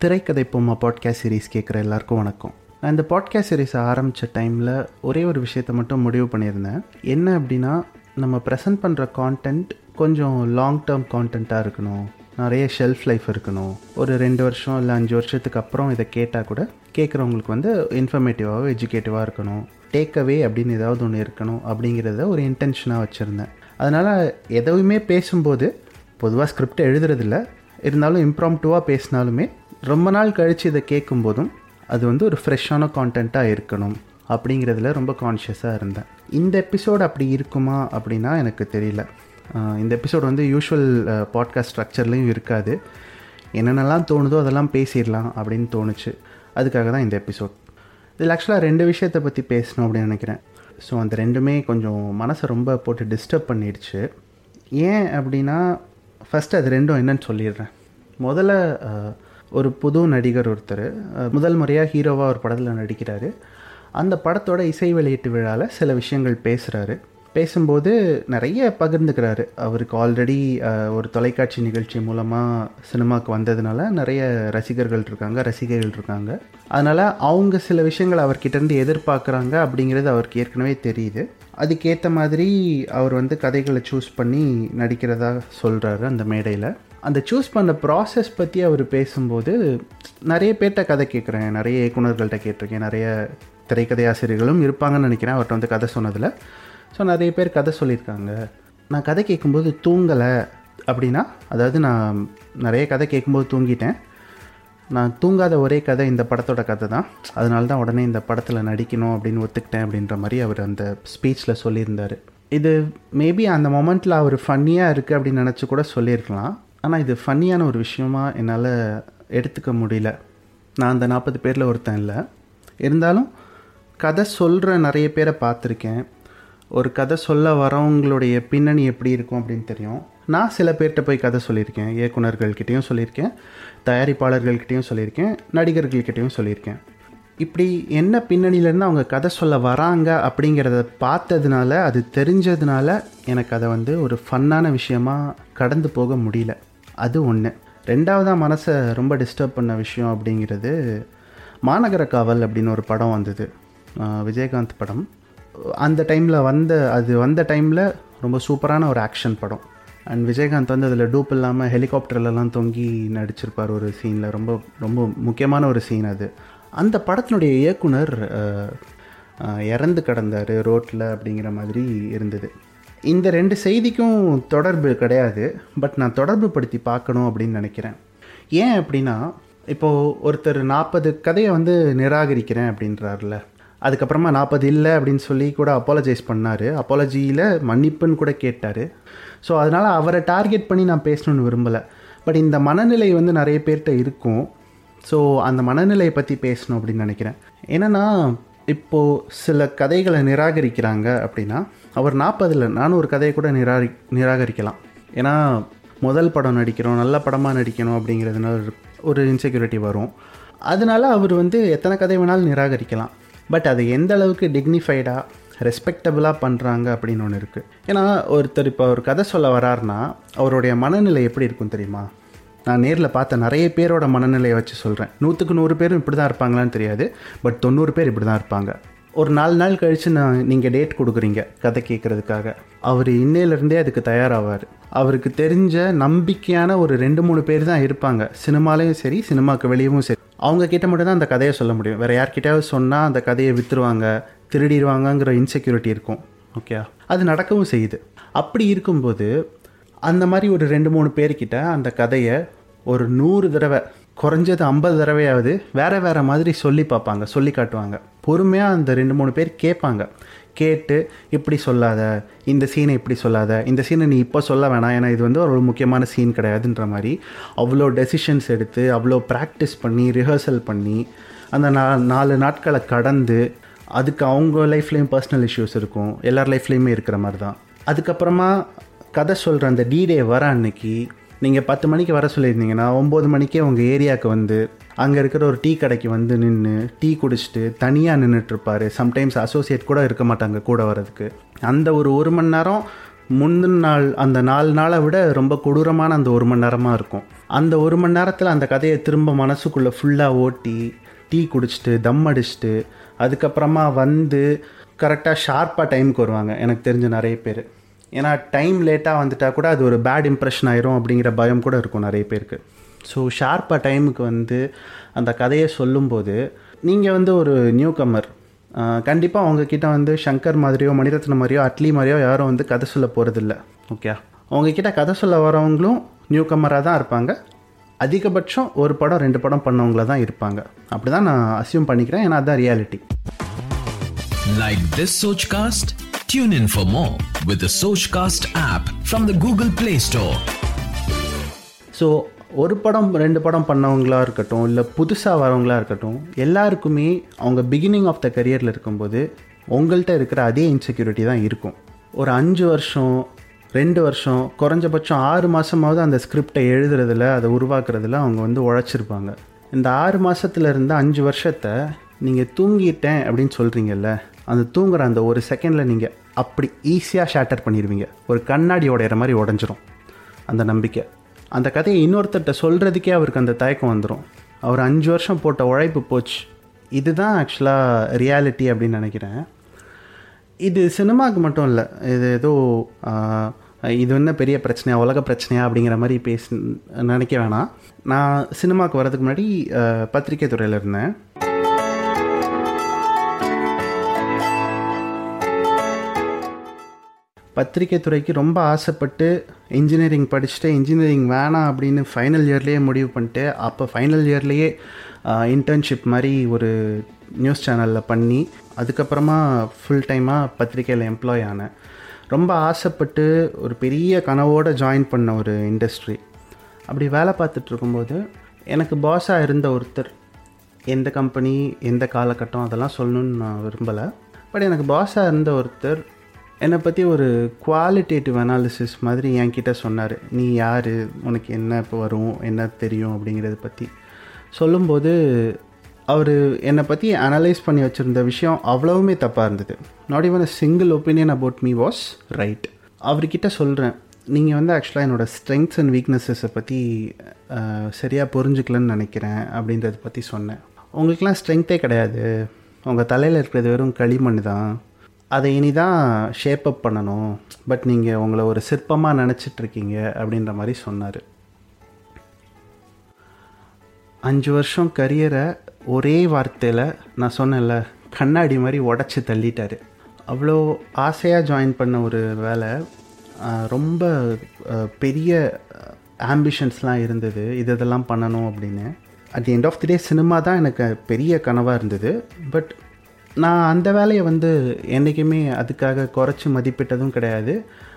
திரைக்கதை பொம்மா podcast series கேட்குற எல்லாருக்கும் வணக்கம். நான் இந்த பாட்காஸ்ட் சீரிஸ் ஆரம்பித்த டைமில் ஒரே ஒரு விஷயத்தை மட்டும் முடிவு பண்ணியிருந்தேன். என்ன அப்படின்னா நம்ம ப்ரெசென்ட் பண்ணுற கான்டென்ட் கொஞ்சம் லாங் டேர்ம் கான்டென்ட்டாக இருக்கணும். நிறைய ஷெல்ஃப் லைஃப் இருக்கணும். ஒரு ரெண்டு வருஷம் இல்லை அஞ்சு வருஷத்துக்கு அப்புறம் இதை கேட்டால் கூட கேட்குறவங்களுக்கு வந்து இன்ஃபர்மேட்டிவாகவும் எஜுகேட்டிவாக இருக்கணும். டேக்அவே அப்படின்னு ஏதாவது ஒன்று இருக்கணும் அப்படிங்கிறத ஒரு இன்டென்ஷனாக வச்சுருந்தேன். அதனால் எதுவுமே பேசும்போது பொதுவாக ஸ்கிரிப்ட் எழுதுறதில்ல. இருந்தாலும் இம்ப்ராம்டுவாக பேசினாலுமே ரொம்ப நாள் கழித்து இதை கேட்கும்போதும் அது வந்து ஒரு ஃப்ரெஷ்ஷான கான்டென்ட்டாக இருக்கணும் அப்படிங்கிறதுல ரொம்ப கான்ஷியஸாக இருந்தேன். இந்த எபிசோடு அப்படி இருக்குமா அப்படின்னா எனக்கு தெரியல. இந்த எபிசோடு வந்து யூஷுவல் பாட்காஸ்ட் ஸ்ட்ரக்சர்லேயும் இருக்காது. என்னென்னலாம் தோணுதோ அதெல்லாம் பேசிடலாம் அப்படின்னு தோணுச்சு. அதுக்காக தான் இந்த எபிசோட் இதில் ஆக்சுவலாக ரெண்டு விஷயத்தை பற்றி பேசணும் அப்படின்னு நினைக்கிறேன். ஸோ அந்த ரெண்டுமே கொஞ்சம் மனசை ரொம்ப போட்டு டிஸ்டர்ப் பண்ணிடுச்சு. ஏன் அப்படின்னா ஃபஸ்ட்டு அது ரெண்டும் என்னன்னு சொல்லிடுறேன். முதல்ல ஒரு புது நடிகர் ஒருத்தர். முதல் முறையாக ஹீரோவாக ஒரு படத்தில் நடிக்கிறாரு. அந்த படத்தோட இசை வெளியீட்டு விழாவில் சில விஷயங்கள் பேசுகிறாரு பேசும்போது நிறைய பகிர்ந்துக்கிறாரு. அவருக்கு ஆல்ரெடி ஒரு தொலைக்காட்சி நிகழ்ச்சி மூலமாக சினிமாவுக்கு வந்ததுனால நிறைய ரசிகர்கள் இருக்காங்க ரசிகைகள் இருக்காங்க. அதனால் அவங்க சில விஷயங்கள் அவர்கிட்டருந்து எதிர்பார்க்குறாங்க அப்படிங்கிறது அவருக்கு ஏற்கனவே தெரியுது. அதுக்கேற்ற மாதிரி அவர் வந்து கதைகளை சூஸ் பண்ணி நடிக்கிறதா சொல்கிறாரு அந்த மேடையில். அந்த சூஸ் பண்ண ப்ராசஸ் பற்றி அவர் பேசும்போது நிறைய பேர்கிட்ட கதை கேட்குறேன் நிறைய இயக்குநர்கள்ட்ட கேட்டிருக்கேன். நிறைய திரைக்கதை ஆசிரியர்களும் இருப்பாங்கன்னு நினைக்கிறேன். அவர்கிட்ட வந்து கதை சொன்னதில். ஸோ நிறைய பேர் கதை சொல்லியிருக்காங்க. நான் கதை கேட்கும்போது தூங்கலை அப்படின்னா அதாவது நான் நிறைய கதை கேட்கும்போது தூங்கிட்டேன். நான் தூங்காத ஒரே கதை இந்த படத்தோட கதை தான். அதனால தான் உடனே இந்த படத்தில் நடிக்கணும் அப்படின்னு ஒத்துக்கிட்டேன் அப்படின்ற மாதிரி அவர் அந்த ஸ்பீச்சில் சொல்லியிருந்தார். இது மேபி அந்த மொமெண்ட்டில் அவர் ஃபன்னியாக இருக்குது அப்படின்னு நினச்சி கூட சொல்லியிருக்கலாம். ஆனால் இது ஃபன்னியான ஒரு விஷயமா என்னால் எடுத்துக்க முடியல. நான் அந்த நாற்பது பேரில் ஒருத்தன் இல்லை. இருந்தாலும் கதை சொல்கிற நிறைய பேரை பார்த்துருக்கேன். ஒரு கதை சொல்ல வரவங்களுடைய பின்னணி எப்படி இருக்கும் அப்படின்னு தெரியும். நான் சில பேர்கிட்ட போய் கதை சொல்லியிருக்கேன். இயக்குனர்கள்கிட்டயும் சொல்லியிருக்கேன். தயாரிப்பாளர்கள்கிட்டையும் சொல்லியிருக்கேன். நடிகர்கள்கிட்டயும் சொல்லியிருக்கேன். இப்படி என்ன பின்னணியிலேருந்து அவங்க கதை சொல்ல வராங்க அப்படிங்கிறத பார்த்ததுனால அது தெரிஞ்சதுனால எனக்கு அதை வந்து ஒரு ஃபன்னான விஷயமாக கடந்து போக முடியல. அது ஒன்று ரெண்டாவதாக மனசை ரொம்ப டிஸ்டர்ப் பண்ண விஷயம் அப்படிங்கிறது மாநகர காவல் அப்படின்னு ஒரு படம் வந்தது. விஜயகாந்த் படம். அந்த டைமில் வந்த அது வந்த டைமில் ரொம்ப சூப்பரான ஒரு ஆக்ஷன் படம். அண்ட் விஜயகாந்த் வந்து அதில் டூப் இல்லாமல் ஹெலிகாப்டர்லலாம் தொங்கி நடிச்சிருப்பார் ஒரு சீனில் ரொம்ப ரொம்ப முக்கியமான ஒரு சீன் அது. அந்த படத்தினுடைய இயக்குனர் இறந்து கிடந்தார் ரோட்டில் அப்படிங்கிற மாதிரி இருந்தது. இந்த ரெண்டு செய்திக்கும் தொடர்பு கிடையாது பட் நான் தொடர்பு படுத்தி பார்க்கணும் அப்படின்னு நினைக்கிறேன். ஏன் அப்படின்னா இப்போது ஒருத்தர் நாற்பது கதையை வந்து நிராகரிக்கிறேன் அப்படின்றாருல. அதுக்கப்புறமா நாற்பது இல்லை அப்படின்னு சொல்லி கூட அப்பாலஜைஸ் பண்ணார். அப்பாலஜியில் மன்னிப்புன்னு கூட கேட்டார். ஸோ அதனால் அவரை டார்கெட் பண்ணி நான் பேசணும்னு விரும்பலை. பட் இந்த மனநிலை வந்து நிறைய பேர்கிட்ட இருக்கும். ஸோ அந்த மனநிலையை பற்றி பேசணும் அப்படின்னு நினைக்கிறேன். என்னென்னா இப்போது சில கதைகளை நிராகரிக்கிறாங்க அப்படின்னா அவர் நாற்பதில் நானும் ஒரு கதையை கூட நிராகரி நிராகரிக்கலாம். ஏன்னா முதல் படம் நடிக்கிறோம் நல்ல படமாக நடிக்கணும் அப்படிங்கிறதுனால ஒரு- ஒரு இன்செக்யூரிட்டி வரும். அதனால அவர் வந்து எத்தனை கதை வேணாலும் நிராகரிக்கலாம். பட் அது எந்த அளவுக்கு டிக்னிஃபைடாக ரெஸ்பெக்டபுளாக பண்ணுறாங்க அப்படின்னு ஒன்று இருக்குது ஏன்னா ஒருத்தர் இப்போ ஒரு கதை சொல்ல வராருன்னா அவருடைய மனநிலை எப்படி இருக்கும் தெரியுமா? நான் நேரில் பார்த்த நிறைய பேரோட மனநிலையை வச்சு சொல்கிறேன் நூற்றுக்கு நூறு பேரும் இப்படி தான் இருப்பாங்களான்னு தெரியாது. பட் தொண்ணூறு பேர் இப்படி தான் இருப்பாங்க. ஒரு நாலு நாள் கழித்து நான் நீங்கள் டேட் கொடுக்குறீங்க கதை கேட்குறதுக்காக. அவர் இன்னையிலேருந்தே அதுக்கு தயாராவார். அவருக்கு தெரிஞ்ச நம்பிக்கையான ஒரு ரெண்டு மூணு பேர் தான் இருப்பாங்க. சினிமாலேயும் சரி சினிமாவுக்கு வெளியவும் சரி. அவங்க கிட்ட மட்டும் தான் அந்த கதையை சொல்ல முடியும். வேறு யார்கிட்டயாவது சொன்னால் அந்த கதையை விற்றுருவாங்க திருடிடுவாங்கங்கிற இன்செக்யூரிட்டி இருக்கும். ஓகே அது நடக்கவும் செய்யுது. அப்படி இருக்கும்போது அந்த மாதிரி ஒரு ரெண்டு மூணு பேர்கிட்ட அந்த கதையை ஒரு நூறு தடவை குறைஞ்சது ஐம்பது தடவையாவது வேற வேற மாதிரி சொல்லி பார்ப்பாங்க சொல்லி காட்டுவாங்க. பொறுமையாக அந்த ரெண்டு மூணு பேர் கேட்பாங்க. கேட்டு இப்படி சொல்லாத இந்த சீனை இப்படி சொல்லாத இந்த சீனை நீ இப்போ சொல்ல வேணாம் ஏன்னா இது வந்து ஒரு முக்கியமான சீன் கிடையாதுன்ற மாதிரி அவ்வளோ டெசிஷன்ஸ் எடுத்து அவ்வளோ ப்ராக்டிஸ் பண்ணி ரிஹர்சல் பண்ணி அந்த நா நாலு நாட்களை கடந்து அதுக்கு அவங்க லைஃப்லேயும் பர்சனல் இஷ்யூஸ் இருக்கும் எல்லார் லைஃப்லேயுமே இருக்கிற மாதிரி தான். அதுக்கப்புறமா கதை சொல்கிற அந்த டீடே வர அன்னைக்கு நீங்கள் பத்து மணிக்கு வர சொல்லியிருந்தீங்கன்னா ஒம்பது மணிக்கே உங்கள் ஏரியாவுக்கு வந்து அங்கே இருக்கிற ஒரு டீ கடைக்கு வந்து நின்று டீ குடிச்சிட்டு தனியாக நின்றுட்டுருப்பார் சம்டைம்ஸ் அசோசியேட் கூட இருக்க மாட்டாங்க கூட வர்றதுக்கு. அந்த ஒரு ஒரு மணி நேரம் முந்தின நாள் அந்த நாலு நாளை விட ரொம்ப கொடூரமான அந்த ஒரு மணி நேரமாக இருக்கும். அந்த ஒரு மணி நேரத்தில் அந்த கதையை திரும்ப மனசுக்குள்ளே ஃபுல்லாக ஓட்டி டீ குடிச்சிட்டு தம் அடிச்சிட்டு அதுக்கப்புறமா வந்து கரெக்டாக ஷார்ப்பாக டைமுக்கு வருவாங்க. எனக்கு தெரிஞ்ச நிறைய பேர். ஏன்னா டைம் லேட்டாக வந்துட்டால் கூட அது ஒரு பேட் இம்ப்ரெஷன் ஆயிரும் அப்படிங்கிற பயம் கூட இருக்கும் நிறைய பேருக்கு. ஸோ ஷார்ப்பாக டைமுக்கு வந்து அந்த கதையை சொல்லும்போது நீங்கள் வந்து ஒரு நியூ கம்மர் கண்டிப்பாக உங்ககிட்ட வந்து சங்கர் மாதிரியோ மணிரத்ன மாதிரியோ அட்லி மாதிரியோ யாரும் வந்து கதை சொல்ல போகிறதில்ல ஓகே உங்ககிட்ட கதை சொல்ல வரவங்களும் நியூ கம்மராக தான் இருப்பாங்க. அதிகபட்சம் ஒரு படம் ரெண்டு படம் பண்ணவங்கள தான் இருப்பாங்க. அப்படி தான் நான் அசியூம் பண்ணிக்கிறேன். ஏன்னா அதுதான் reality like this சோச் cost Tune in for more with the Sochcast app from the Google Play Store. So ஒரு படம் ரெண்டு படம் பண்ணவங்களா இருக்கட்டும் இல்லை புதுசாக வரவங்களாக இருக்கட்டும் எல்லாருக்குமே அவங்க பிகினிங் ஆஃப் த கரியரில் இருக்கும்போது உங்கள்கிட்ட இருக்கிற அதே இன்செக்யூரிட்டி தான் இருக்கும் ஒரு அஞ்சு வருஷம் ரெண்டு வருஷம் குறைஞ்சபட்சம் ஆறு மாதமாவது அந்த ஸ்கிரிப்டை எழுதுறதுல அதை உருவாக்குறதுல அவங்க வந்து உழைச்சிருப்பாங்க இந்த ஆறு மாதத்துலேருந்து அஞ்சு வருஷத்தை நீங்கள் தூங்கிட்டேன் அப்படின்னு சொல்கிறீங்கல்ல அந்த தூங்குற அந்த ஒரு செகண்டில் நீங்கள் அப்படி ஈஸியாக ஷேட்டர் பண்ணிடுவீங்க ஒரு கண்ணாடி உடையிற மாதிரி உடஞ்சிரும். அந்த நம்பிக்கை. அந்த கதையை இன்னொருத்தர்கிட்ட சொல்கிறதுக்கே அவருக்கு அந்த தயக்கம் வந்துடும் அவர் அஞ்சு வருஷம் போட்ட உழைப்பு போச்சு. இதுதான் ஆக்சுவலாக ரியாலிட்டி அப்படின்னு நினைக்கிறேன். இது சினிமாவுக்கு மட்டும் இல்லை. இது ஏதோ இது என்ன பெரிய பிரச்சனையா உலக பிரச்சனையா அப்படிங்கிற மாதிரி பேச நினைக்க வேணாம். நான் சினிமாவுக்கு வரதுக்கு முன்னாடி ஆஹ், பத்திரிக்கை துறையில் இருந்தேன். பத்திரிக்கை துறைக்கு ரொம்ப ஆசைப்பட்டு இன்ஜினியரிங் படிச்சுட்டு இன்ஜினியரிங் வேணாம் அப்படின்னு ஃபைனல் இயர்லேயே முடிவு பண்ணிட்டு அப்போ ஃபைனல் இயர்லேயே இன்டர்ன்ஷிப் மாதிரி ஒரு நியூஸ் சேனலில் பண்ணி அதுக்கப்புறமா ஃபுல் டைமாக பத்திரிக்கையில் எம்ப்ளாய் ஆனேன். ரொம்ப ஆசைப்பட்டு ஒரு பெரிய கனவோடு ஜாயின் பண்ண ஒரு இண்டஸ்ட்ரி அப்படி வேலை பார்த்துட்டு இருக்கும்போது எனக்கு பாஸாக இருந்த ஒருத்தர் எந்த கம்பெனி எந்த காலகட்டம் அதெல்லாம் சொல்லணும்னு நான் விரும்பலை. பட் எனக்கு பாஸாக இருந்த ஒருத்தர் என்னை பற்றி ஒரு குவாலிட்டேட்டிவ் அனாலிசிஸ் மாதிரி என்கிட்ட சொன்னார். நீ யார்? உனக்கு என்ன இப்போ வரும்? என்ன தெரியும் அப்படிங்கிறத பற்றி சொல்லும்போது அவர் என்னை பற்றி அனலைஸ் பண்ணி வச்சுருந்த விஷயம் அவ்வளவுமே தப்பாக இருந்தது. Not even a single opinion about me was right அவர்கிட்ட சொல்கிறேன் நீங்கள் வந்து ஆக்சுவலாக என்னோடய ஸ்ட்ரெங்க்ஸ் அண்ட் வீக்னஸஸை பற்றி சரியாக புரிஞ்சுக்கலன்னு நினைக்கிறேன் அப்படின்றத பற்றி சொன்னேன். உங்களுக்கெலாம் ஸ்ட்ரென்த்தே கிடையாது. உங்கள் தலையில் இருக்கிறது வெறும் களிமண் தான். அதை இனி தான் ஷேப் அப் பண்ணணும். பட் நீங்கள் உங்களை ஒரு சிற்பமாக நினச்சிட்ருக்கீங்க அப்படின்ற மாதிரி சொன்னார். அஞ்சு வருஷம் கரியரை ஒரே வார்த்தையில் நான் சொன்னேன்ல கண்ணாடி மாதிரி உடச்சி தள்ளிட்டார். அவ்வளோ ஆசையாக ஜாயின் பண்ண ஒரு வேலை. ரொம்ப பெரிய ஆம்பிஷன்ஸ்லாம் இருந்தது. இது இதெல்லாம் பண்ணணும் அப்படின்னு. At the end of the day cinema தான் எனக்கு பெரிய கனவாக இருந்தது. பட் நான் அந்த வேலையை வந்து என்றைக்குமே அதுக்காக குறைச்சி மதிப்பிட்டதும் கிடையாது.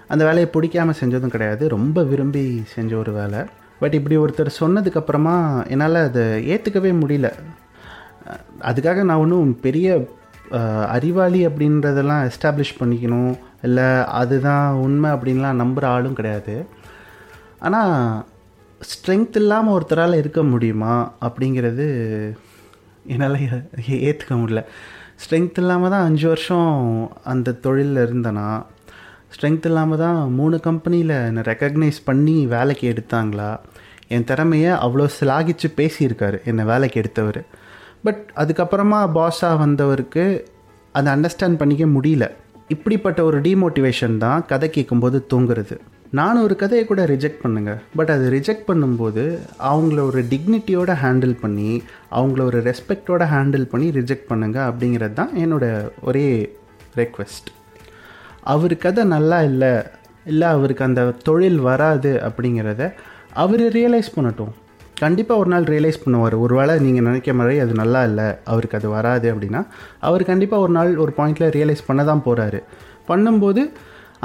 அந்த வேலையை பிடிக்காம செஞ்சதும் கிடையாது. ரொம்ப விரும்பி செஞ்ச ஒரு வேலை. பட் இப்படி ஒருத்தர் சொன்னதுக்கப்புறமா என்னால் அதை ஏற்றுக்கவே முடியல. அதுக்காக நான் ஒன்றும் பெரிய அறிவாளி அப்படின்றதெல்லாம் எஸ்டாப்ளிஷ் பண்ணிக்கணும். இல்லை அதுதான் உண்மை அப்படின்லாம் நம்புகிற ஆளும் கிடையாது. ஆனால் ஸ்ட்ரென்த் இல்லாமல் ஒருத்தரால் இருக்க முடியுமா அப்படிங்கிறது என்னால் ஏற்றுக்க முடியல. ஸ்ட்ரென்த் இல்லாமல் தான் அஞ்சு வருஷம் அந்த தொழிலில் இருந்தேனா ஸ்ட்ரென்த் இல்லாமல் தான் மூணு கம்பெனியில் என்னை ரெக்கக்னைஸ் பண்ணி வேலைக்கு எடுத்தாங்களா? என் திறமையை அவ்வளோ சிலாகிச்சு பேசியிருக்காரு என்னை வேலைக்கு எடுத்தவர். பட் அதுக்கப்புறமா பாஸாக வந்தவருக்கு அதை அண்டர்ஸ்டாண்ட் பண்ணிக்க முடியல. இப்படிப்பட்ட ஒரு டிமோட்டிவேஷன் தான் கதை கேட்கும்போது தூங்குறது. நான் ஒரு கதையை கூட ரிஜெக்ட் பண்ணுங்க. பட் அது ரிஜெக்ட் பண்ணும்போது அவங்கள ஒரு டிக்னிட்டியோட ஹேண்டில் பண்ணி அவங்கள ஒரு ரெஸ்பெக்டோட ஹேண்டில் பண்ணி ரிஜெக்ட் பண்ணுங்க அப்படிங்கிறது தான் என்னோட ஒரே ரெக்வெஸ்ட் அவர் கதை நல்லா இல்லை இல்லை அவருக்கு அந்த தொழில் வராது அப்படிங்கிறத அவர் ரியலைஸ் பண்ணட்டும். கண்டிப்பாக ஒரு நாள் ரியலைஸ் பண்ணுவார். ஒருவேளை நீங்கள் நினைக்க மாதிரி அது நல்லா இல்லை அவருக்கு அது வராது அப்படின்னா அவர் கண்டிப்பாக ஒரு நாள் ஒரு பாயிண்டில் ரியலைஸ் பண்ண தான் போகிறாரு பண்ணும்போது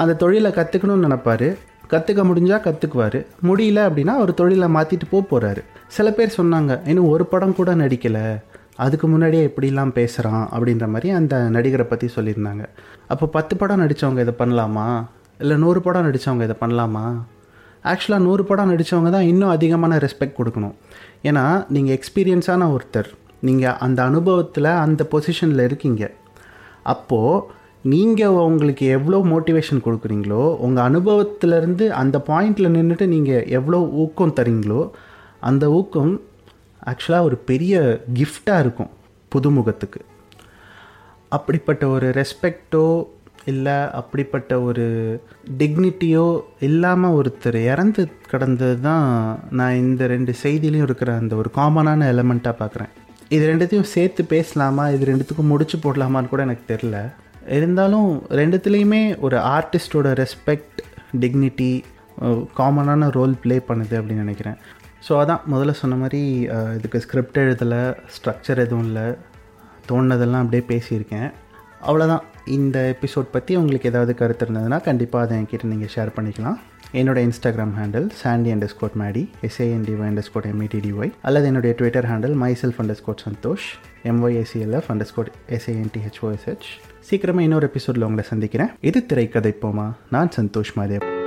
அந்த தொழிலை கற்றுக்கணும்னு நினப்பார். கற்றுக்க முடிஞ்சால் கற்றுக்குவார் முடியல அப்படின்னா அவர் தொழிலை மாற்றிட்டு போக போகிறாரு சில பேர் சொன்னாங்க இன்னும் ஒரு படம் கூட நடிக்கலை. அதுக்கு முன்னாடியே எப்படிலாம் பேசுகிறான் அப்படின்ற மாதிரி அந்த நடிகரை பற்றி சொல்லியிருந்தாங்க. அப்போ பத்து படம் நடித்தவங்க இதை பண்ணலாமா? இல்லை நூறு படம் நடித்தவங்க இதை பண்ணலாமா? ஆக்சுவலாக நூறு படம் நடித்தவங்க தான் இன்னும் அதிகமான ரெஸ்பெக்ட் கொடுக்கணும். ஏன்னா நீங்கள் எக்ஸ்பீரியன்ஸான ஒருத்தர் நீங்கள் அந்த அனுபவத்தில் அந்த பொசிஷனில் இருக்கீங்க. அப்போது நீங்கள் உங்களுக்கு எவ்வளோ மோட்டிவேஷன் கொடுக்குறீங்களோ உங்கள் அனுபவத்திலேருந்து அந்த பாயிண்டில் நின்றுட்டு நீங்கள் எவ்வளோ ஊக்கம் தரீங்களோ அந்த ஊக்கம் ஆக்சுவலாக ஒரு பெரிய கிஃப்டாக இருக்கும் புதுமுகத்துக்கு. அப்படிப்பட்ட ஒரு ரெஸ்பெக்டோ இல்லை அப்படிப்பட்ட ஒரு டிக்னிட்டியோ இல்லாமல் ஒருத்தர் இறந்து கிடந்தது தான் நான் இந்த ரெண்டு செய்திலையும் இருக்கிற அந்த ஒரு காமனான எலமெண்ட்டாக பார்க்குறேன் இது ரெண்டுத்தையும் சேர்த்து பேசலாமா? இது ரெண்டுத்துக்கும் முடிச்சு போடலாமான்னு கூட எனக்கு தெரில இருந்தாலும் ரெண்டுத்துலேயுமே ஒரு ஆர்டிஸ்டோட ரெஸ்பெக்ட் டிக்னிட்டி காமனான ரோல் ப்ளே பண்ணுது அப்படின்னு நினைக்கிறேன். ஸோ அதான் முதல்ல சொன்ன மாதிரி இதுக்கு ஸ்கிரிப்ட் எழுதலை ஸ்ட்ரக்சர் எதுவும் இல்லை. தோணுனதெல்லாம் அப்படியே பேசியிருக்கேன். அவ்வளோதான் இந்த எபிசோட் பற்றி உங்களுக்கு ஏதாவது கருத்து இருந்ததுன்னா கண்டிப்பாக அதை என்கிட்ட நீங்கள் ஷேர் பண்ணிக்கலாம். என்னோட Instagram handle Chandy under squad Maddy SANDY under squad எம்இடிடிஒய் அல்லது என்னுடைய Twitter handle my self under squad Santhosh எம்ஒய்ஏசிஎல்எஃப் under squad எஸ்ஏஎன்டிஹெச்ஓஎஸ்ஹெச் சீக்கிரமாக இன்னொரு எபிசோடில் உங்களை சந்திக்கிறேன். இது திரைக்கதை போமா? நான் சந்தோஷ் மாதேவ்.